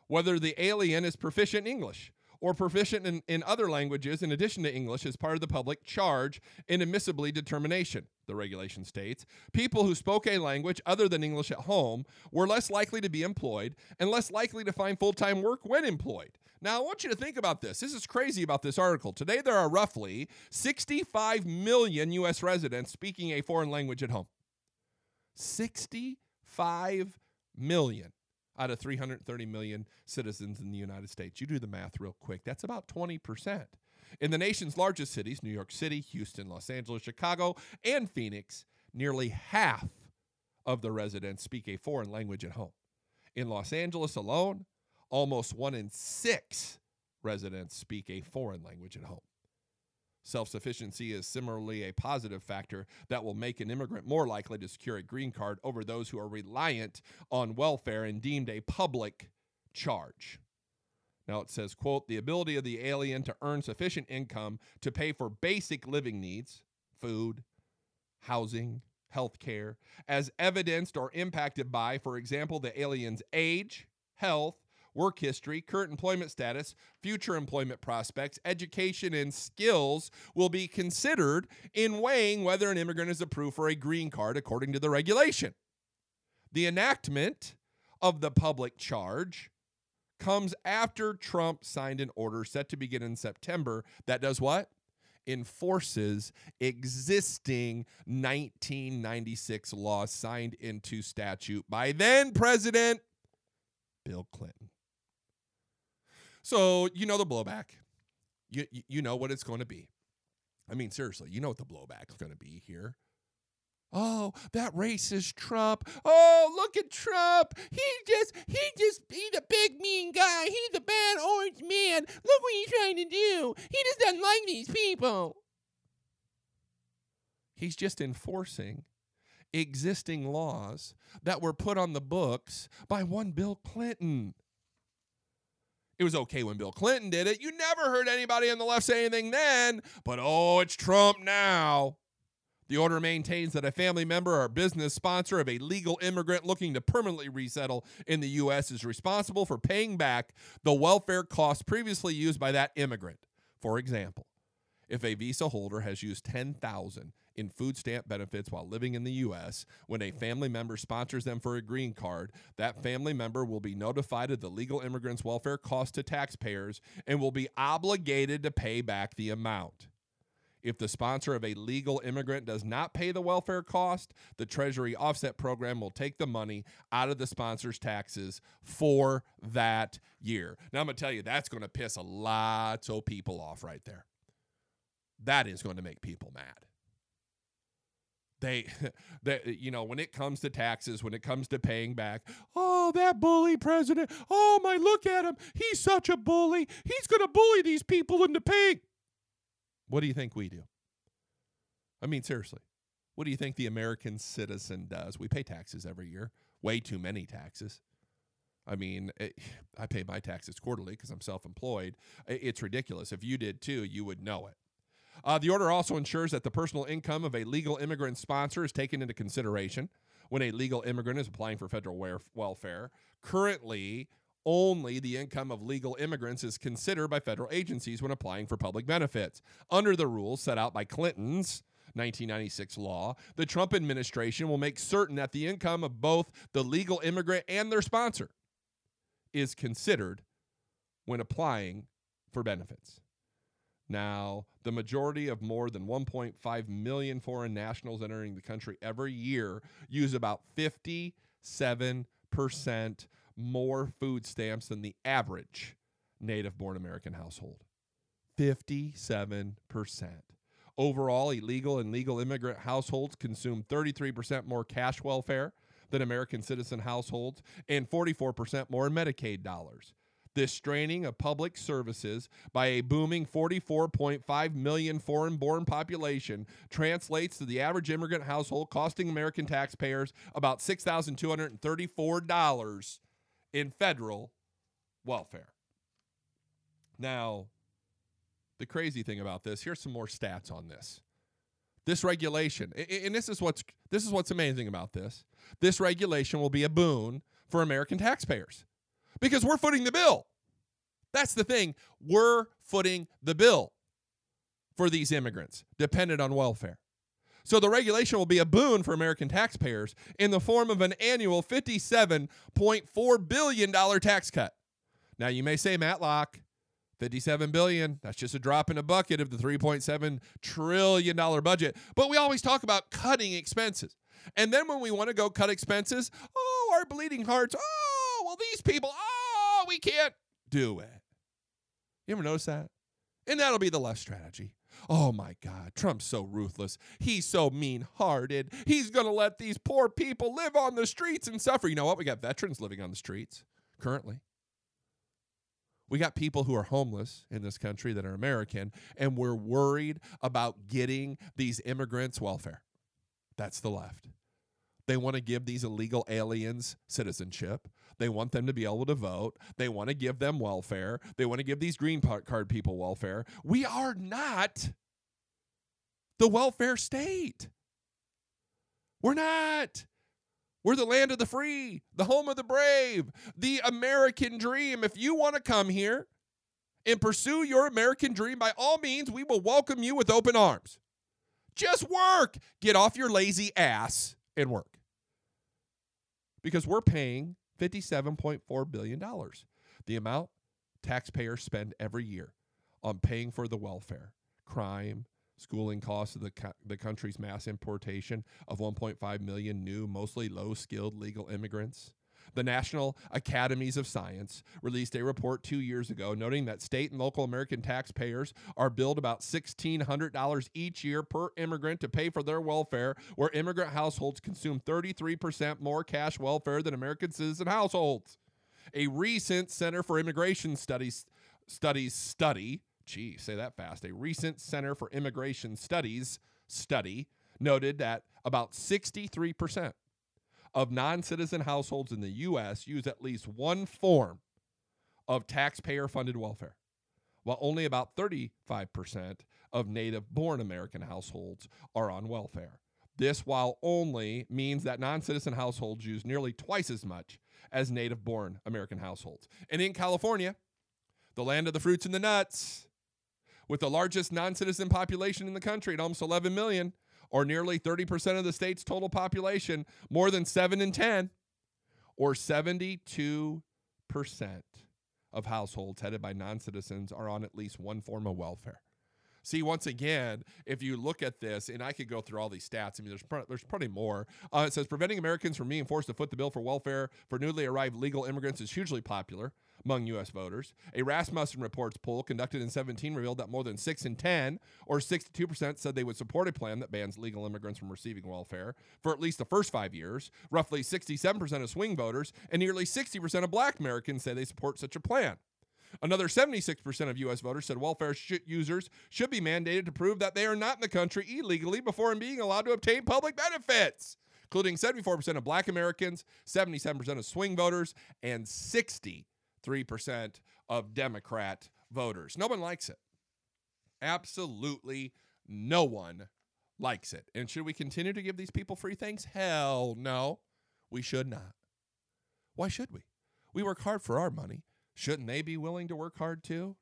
whether the alien is proficient in English or proficient in, in other languages in addition to English as part of the public charge inadmissibility determination, the regulation states. People who spoke a language other than English at home were less likely to be employed and less likely to find full time work when employed. Now, I want you to think about this. This is crazy about this article. Today, there are roughly 65 million U.S. residents speaking a foreign language at home. 65 million out of 330 million citizens in the United States. You do the math real quick. That's about 20%. In the nation's largest cities, New York City, Houston, Los Angeles, Chicago, and Phoenix, nearly half of the residents speak a foreign language at home. In Los Angeles alone, almost one in six residents speak a foreign language at home. Self sufficiency is similarly a positive factor that will make an immigrant more likely to secure a green card over those who are reliant on welfare and deemed a public charge. Now it says, quote, the ability of the alien to earn sufficient income to pay for basic living needs, food, housing, health care, as evidenced or impacted by, for example, the alien's age, health, work history, current employment status, future employment prospects, education, and skills will be considered in weighing whether an immigrant is approved for a green card according to the regulation. The enactment of the public charge comes after Trump signed an order set to begin in September that does what? enforces existing 1996 law signed into statute by then President Bill Clinton. So you know the blowback. You you know what it's going to be. I mean, seriously, you know what the blowback is going to be here. Oh, that racist Trump. Oh, look at Trump. He just, he just, he's a big mean guy. He's a bad orange man. Look what he's trying to do. He just doesn't like these people. He's just enforcing existing laws that were put on the books by one Bill Clinton. It was okay when Bill Clinton did it. You never heard anybody on the left say anything then, but oh, it's Trump now. The order maintains that a family member or business sponsor of a legal immigrant looking to permanently resettle in the U.S. is responsible for paying back the welfare costs previously used by that immigrant. For example, if a visa holder has used 10,000 in food stamp benefits while living in the U.S. When a family member sponsors them for a green card, that family member will be notified of the legal immigrant's welfare cost to taxpayers and will be obligated to pay back the amount. If the sponsor of a legal immigrant does not pay the welfare cost, the Treasury offset program will take the money out of the sponsor's taxes for that year. Now, I'm going to tell you, that's going to piss a lot of people off right there. That is going to make people mad they, [laughs] they you know when it comes to taxes when it comes to paying back oh that bully president. Oh my look at him. He's such a bully. He's going to bully these people into paying. What do you think we do? I mean seriously what do you think the american citizen does? We pay taxes every year way too many taxes. I mean, eh, it, [sighs] I pay my taxes quarterly because I'm self employed. It's ridiculous. If you did too, you would know it. Uh, the order also ensures that the personal income of a legal immigrant sponsor is taken into consideration when a legal immigrant is applying for federal welfare. Currently, only the income of legal immigrants is considered by federal agencies when applying for public benefits. Under the rules set out by Clinton's 1996 law, the Trump administration will make certain that the income of both the legal immigrant and their sponsor is considered when applying for benefits. Now, the majority of more than 1.5 million foreign nationals entering the country every year use about 57% more food stamps than the average native born American household. 57%. Overall, illegal and legal immigrant households consume 33% more cash welfare than American citizen households and 44% more Medicaid dollars. This straining of public services by a booming 44.5 million foreign born population translates to the average immigrant household costing American taxpayers about $6,234 in federal welfare. Now, the crazy thing about this, here's some more stats on this. This regulation, and this is what's this is what's amazing about this. This regulation will be a boon for American taxpayers because we're footing the bill. That's the thing. We're footing the bill for these immigrants dependent on welfare. So the regulation will be a boon for American taxpayers in the form of an annual $57.4 billion tax cut. Now you may say, Matlock, 57 billion, that's just a drop in a bucket of the 3.7 trillion dollar budget. But we always talk about cutting expenses. And then when we want to go cut expenses, oh, our bleeding hearts, oh, well, these people, oh, we can't do it. You ever notice that? And that'll be the left strategy. Oh my God, Trump's so ruthless. He's so mean hearted. He's going to let these poor people live on the streets and suffer. You know what? We got veterans living on the streets currently. We got people who are homeless in this country that are American, and we're worried about getting these immigrants welfare. That's the left. They want to give these illegal aliens citizenship. They want them to be able to vote. They want to give them welfare. They want to give these green card people welfare. We are not the welfare state. We're not. We're the land of the free, the home of the brave, the American dream. If you want to come here and pursue your American dream, by all means, we will welcome you with open arms. Just work. Get off your lazy ass and work. Because we're paying $57.4 billion, the amount taxpayers spend every year on paying for the welfare, crime, schooling costs of the, co- the country's mass importation of 1.5 million new, mostly low skilled legal immigrants. The National Academies of Science released a report two years ago noting that state and local American taxpayers are billed about $1,600 each year per immigrant to pay for their welfare, where immigrant households consume 33% more cash welfare than American citizen households. A recent Center for Immigration Studies studies study, gee, say that fast. A recent Center for Immigration Studies study noted that about 63% of non citizen households in the U.S. use at least one form of taxpayer funded welfare, while only about 35% of native born American households are on welfare. This, while only, means that non citizen households use nearly twice as much as native born American households. And in California, the land of the fruits and the nuts, with the largest non citizen population in the country at almost 11 million, or nearly 30% of the state's total population, more than 7 in 10, or 72% of households headed by non citizens are on at least one form of welfare. See, once again, if you look at this, and I could go through all these stats. I mean, there's pr- there's plenty more. Uh, it says preventing Americans from being forced to foot the bill for welfare for newly arrived legal immigrants is hugely popular among U.S. voters. A Rasmussen Reports poll conducted in 17 revealed that more than 6 in 10, or 62%, said they would support a plan that bans legal immigrants from receiving welfare for at least the first five years. Roughly 67% of swing voters and nearly 60% of black Americans say they support such a plan. Another 76% of U.S. voters said welfare sh- users should be mandated to prove that they are not in the country illegally before being allowed to obtain public benefits, including 74% of black Americans, 77% of swing voters, and 60 3% of Democrat voters. No one likes it. Absolutely no one likes it. And should we continue to give these people free things? Hell no. We should not. Why should we? We work hard for our money. Shouldn't they be willing to work hard too?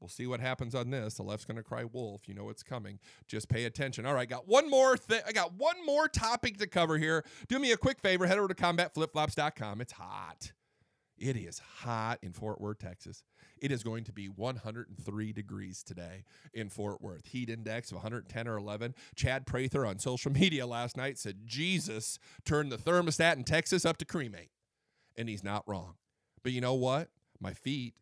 We'll see what happens on this. The left's going to cry wolf. You know it's coming. Just pay attention. All right, got one more thing. I got one more topic to cover here. Do me a quick favor. Head over to combatflipflops.com. It's hot. It is hot in Fort Worth, Texas. It is going to be 103 degrees today in Fort Worth. Heat index of 110 or 11. Chad Prather on social media last night said Jesus turned the thermostat in Texas up to cremate. And he's not wrong. But you know what? My feet,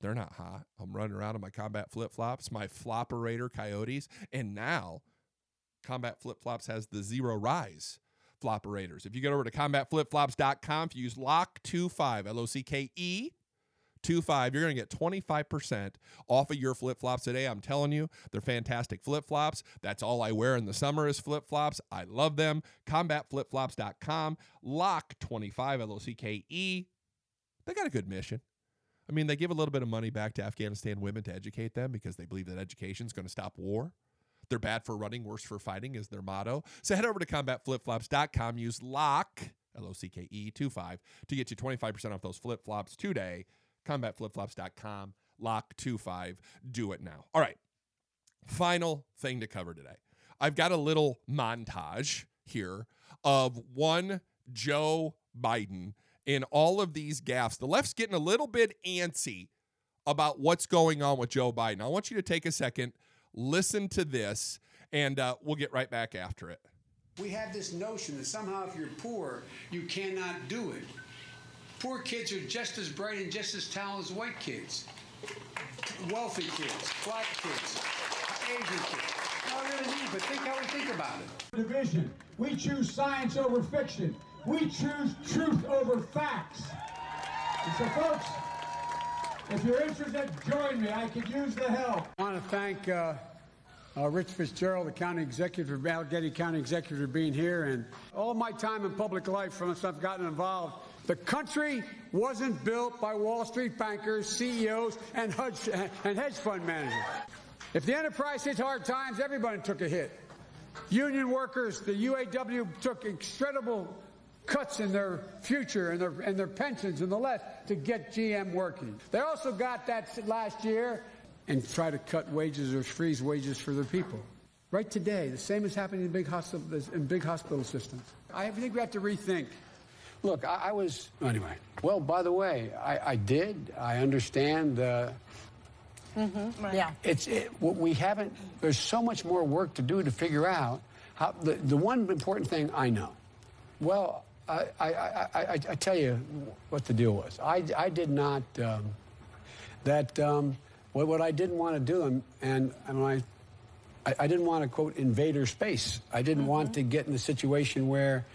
they're not hot. I'm running around in my combat flip flops, my Floperator Coyotes. And now Combat Flip Flops has the zero rise floperators. If you get over to combatflipflops.com, if you use LOCKE25, L O C K E, 25, you're going to get 25% off of your flip flops today. I'm telling you, they're fantastic flip flops. That's all I wear in the summer is flip flops. I love them. Combatflipflops.com, LOCKE25, L O C K E. They got a good mission. I mean, they give a little bit of money back to Afghanistan women to educate them because they believe that education is going to stop war. They're bad for running, worse for fighting is their motto. So head over to combatflipflops.com, use LOCKE, L O C K E 25 to get you 25% off those flip flops today. Combatflipflops.com, lock 25. Do it now. All right. Final thing to cover today. I've got a little montage here of one Joe Biden in all of these gaffes. The left's getting a little bit antsy about what's going on with Joe Biden. I want you to take a second, listen to this, and uh, we'll get right back after it. We have this notion that somehow if you're poor, you cannot do it. Poor kids are just as bright and just as talented as white kids. Wealthy kids, black kids, Asian kids. Not really mean, but think how we think about it. division. We choose science over fiction. We choose truth over facts. And so, folks, if you're interested, join me. I could use the help. I want to thank uh, uh, Rich Fitzgerald, the county executive, Allegheny County executive, for being here. And all my time in public life, from since I've gotten involved, the country wasn't built by Wall Street bankers, CEOs, and hedge, and hedge fund managers. If the enterprise hit hard times, everybody took a hit. Union workers, the UAW took incredible cuts in their future and their, and their pensions and the left to get GM working. They also got that last year and try to cut wages or freeze wages for their people. Right today, the same is happening in big hospital, in big hospital systems. I think we have to rethink. Look, I, I was anyway. Well, by the way, I, I did. I understand. Uh, Yeah. it's it, what we haven't. There's so much more work to do to figure out how. The, the one important thing I know. Well, I, I, I, I, I tell you what the deal was. I, I did not. Um, that um, what, what I didn't want to do, and and, and I, I, didn't want to quote invader space. I didn't want to get in a situation where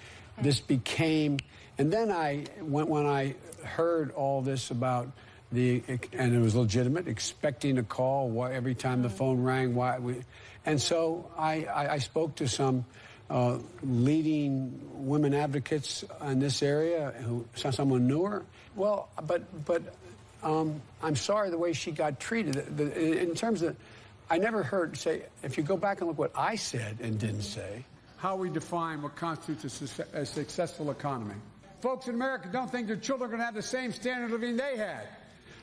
this became. And then I when when I heard all this about the and it was legitimate, expecting a call why, every time the phone rang. Why we, and so I, I, I spoke to some uh, leading women advocates in this area who someone knew her. Well, but but um, I'm sorry the way she got treated. The- the- in terms of, I never heard say if you go back and look what I said and didn't say. How we define what constitutes a, suc- a successful economy. Folks in America don't think their children are going to have the same standard of living they had.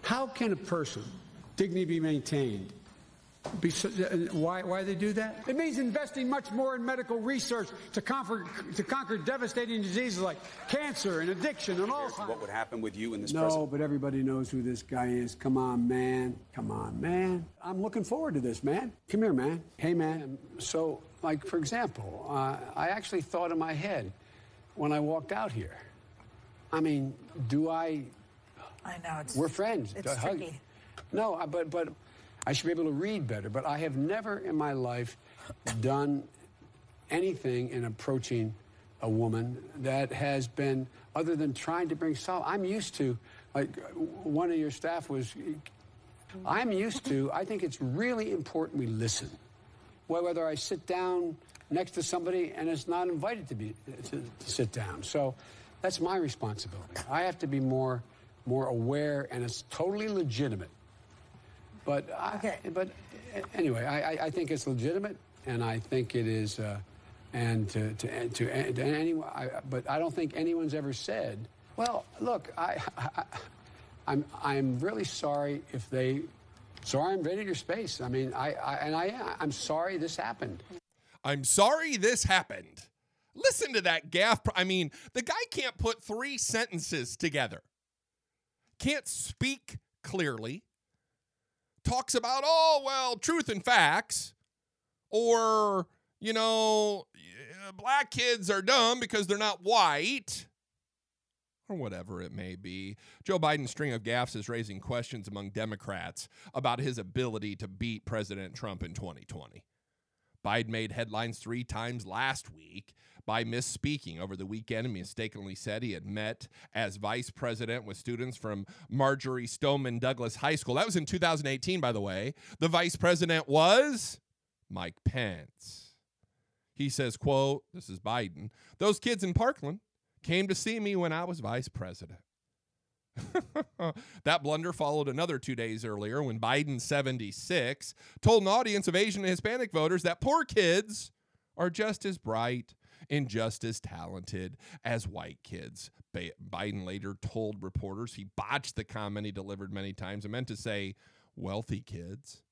How can a person dignity be maintained? Be so, and why, why they do that? It means investing much more in medical research to conquer, to conquer devastating diseases like cancer and addiction and Alzheimer's. What would happen with you in this No, president? but everybody knows who this guy is. Come on, man. Come on, man. I'm looking forward to this, man. Come here, man. Hey, man. So, like, for example, uh, I actually thought in my head when I walked out here, I mean, do I I know it's. we're friends. It's I hug- tricky. No, but but I should be able to read better. But I have never in my life done anything in approaching a woman that has been other than trying to bring sol. I'm used to like one of your staff was. I'm used to. I think it's really important we listen. Whether I sit down next to somebody and it's not invited to be to, to sit down. So that's my responsibility. I have to be more more aware, and it's totally legitimate. But I, Okay. but anyway, I, I- I think it's legitimate, and I think it is. Uh, and to to to, to anyone, I, but I don't think anyone's ever said. Well, look, I, [laughs] I I'm I'm really sorry if they Sorry, I invaded your space. I mean, I, I and I, I'm sorry this happened. I'm sorry this happened. Listen to that gaff. I mean, the guy can't put three sentences together, can't speak clearly, talks about, oh, well, truth and facts, or, you know, black kids are dumb because they're not white. Or whatever it may be. Joe Biden's string of gaffes is raising questions among Democrats about his ability to beat President Trump in 2020. Biden made headlines three times last week by misspeaking over the weekend and mistakenly said he had met as vice president with students from Marjory Stoneman Douglas High School. That was in 2018, by the way. The vice president was Mike Pence. He says, quote, this is Biden, those kids in Parkland came to see me when I was vice president. [laughs] that blunder followed another two days earlier when Biden, 76, told an audience of Asian and Hispanic voters that poor kids are just as bright and just as talented as white kids. Biden later told reporters he botched the comment he delivered many times and meant to say wealthy kids.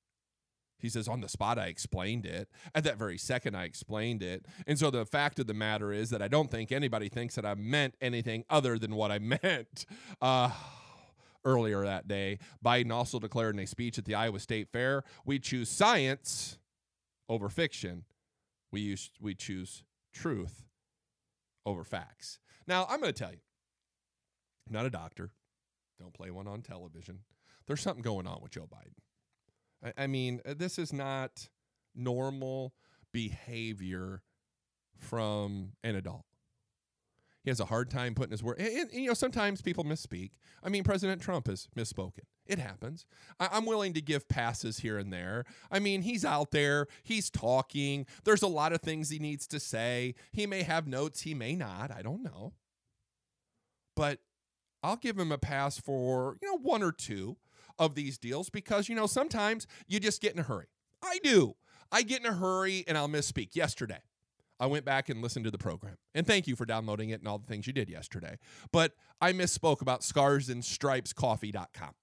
He says, on the spot, I explained it. At that very second, I explained it. And so the fact of the matter is that I don't think anybody thinks that I meant anything other than what I [laughs] meant. Uh, earlier that day, Biden also declared in a speech at the Iowa State Fair we choose science over fiction. We, use, we choose truth over facts. Now, I'm going to tell you, I'm not a doctor, don't play one on television. There's something going on with Joe Biden. I, I mean, uh, this is not normal behavior from an adult. He has a hard time putting his word. And, and, you know, sometimes people misspeak. I mean, President Trump has misspoken. It happens. I, am willing to give passes here and there. I mean, he's out there, he's talking. There's a lot of things he needs to say. He may have notes, he may not. I don't know. But I'll give him a pass for, you know, one or two of these deals because, you know, sometimes you just get in a hurry. I do. I get in a hurry and I'll misspeak. Yesterday, I went back and listened to the program. And thank you for downloading it and all the things you did yesterday. But I misspoke about scarsandstripescoffee.com.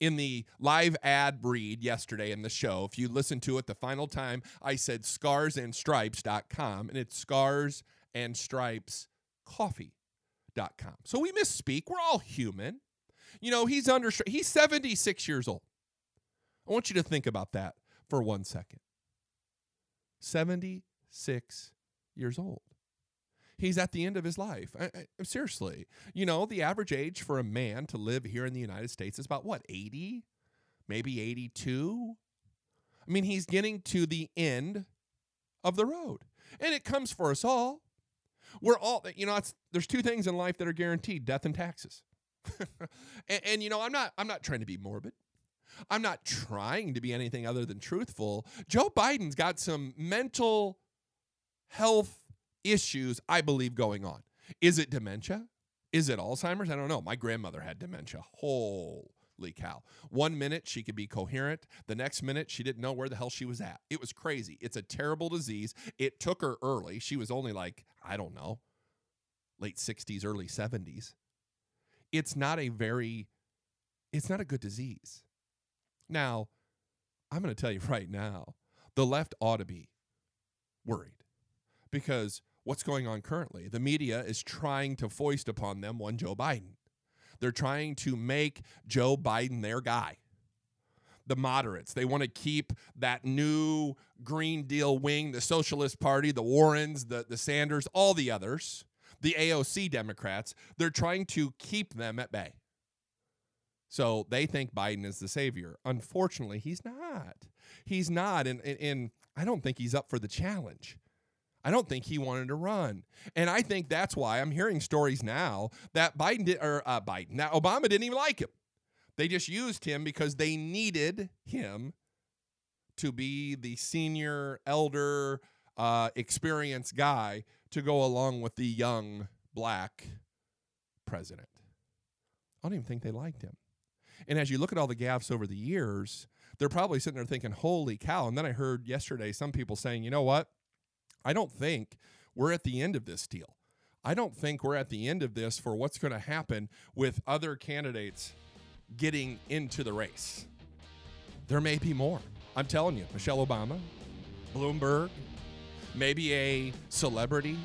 In the live ad read yesterday in the show, if you listen to it the final time, I said scarsandstripes.com and it's scarsandstripescoffee.com. So we misspeak. We're all human. You know, he's under he's 76 years old. I want you to think about that for one second. 76 years old. He's at the end of his life. I, I, seriously. You know, the average age for a man to live here in the United States is about what, 80? Maybe 82? I mean, he's getting to the end of the road. And it comes for us all. We're all, you know, there's two things in life that are guaranteed death and taxes. [laughs] and, and you know, I'm not I'm not trying to be morbid. I'm not trying to be anything other than truthful. Joe Biden's got some mental health issues, I believe, going on. Is it dementia? Is it Alzheimer's? I don't know. My grandmother had dementia. Holy cow. One minute she could be coherent, the next minute she didn't know where the hell she was at. It was crazy. It's a terrible disease. It took her early. She was only like, I don't know, late 60s, early 70s it's not a very it's not a good disease. Now, I'm going to tell you [laughs] right now, the left ought to be worried because what's going on currently? The media is trying to foist upon them one Joe Biden. They're trying to make Joe Biden their guy. The moderates, they want to keep that new Green Deal wing, the Socialist Party, the Warrens, the, the Sanders, all the others the AOC Democrats, they're trying to keep them at bay. So they think Biden is the savior. Unfortunately, he's not. He's not. And, and, and, I don't think he's up for the challenge. I don't think he wanted to run. And I think that's why I'm hearing stories now that Biden did, or uh, Biden, now Obama didn't even like him. They just used him because they needed him to be the senior, elder, uh, experienced guy to go along with the young black president. I don't even think they liked him. And as you look at all the gaffes over the years, they're probably sitting there thinking, holy cow. And then I heard yesterday some people saying, you know what? I don't think we're at the end of this deal. I don't think we're at the end of this for what's going to happen with other candidates getting into the race. there may be more. I'm telling you, Michelle Obama, Bloomberg, maybe a celebrity.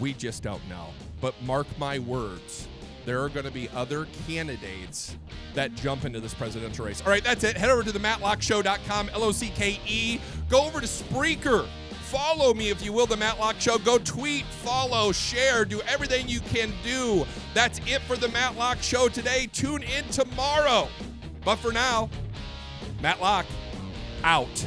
We just don't know. But mark my words, there are going to be other candidates that jump into this presidential race. All right, that's it. Head over to the matlockshow.com, L O C K E. Go over to Spreaker. Follow me, if you will, the Matlock Show. Go tweet, follow, share, do everything you can do. That's it for the Matlock Show today. Tune in tomorrow. But for now, Matlock out.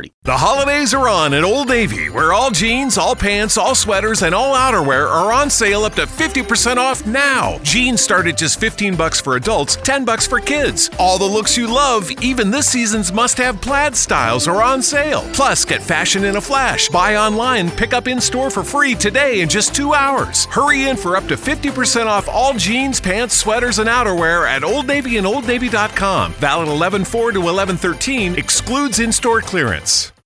3030. The holidays are on at Old Navy, where all jeans, all pants, all sweaters, and all outerwear are on sale up to 50% off now. Jeans start at just 15 bucks for adults, 10 bucks for kids. All the looks you love, even this season's must-have plaid styles are on sale. Plus, get fashion in a flash. Buy online, pick up in store for free today in just 2 hours. Hurry in for up to 50% off all jeans, pants, sweaters, and outerwear at Old Navy and OldNavy.com. Valid 11/4 to 11/13, excludes in-store clearance.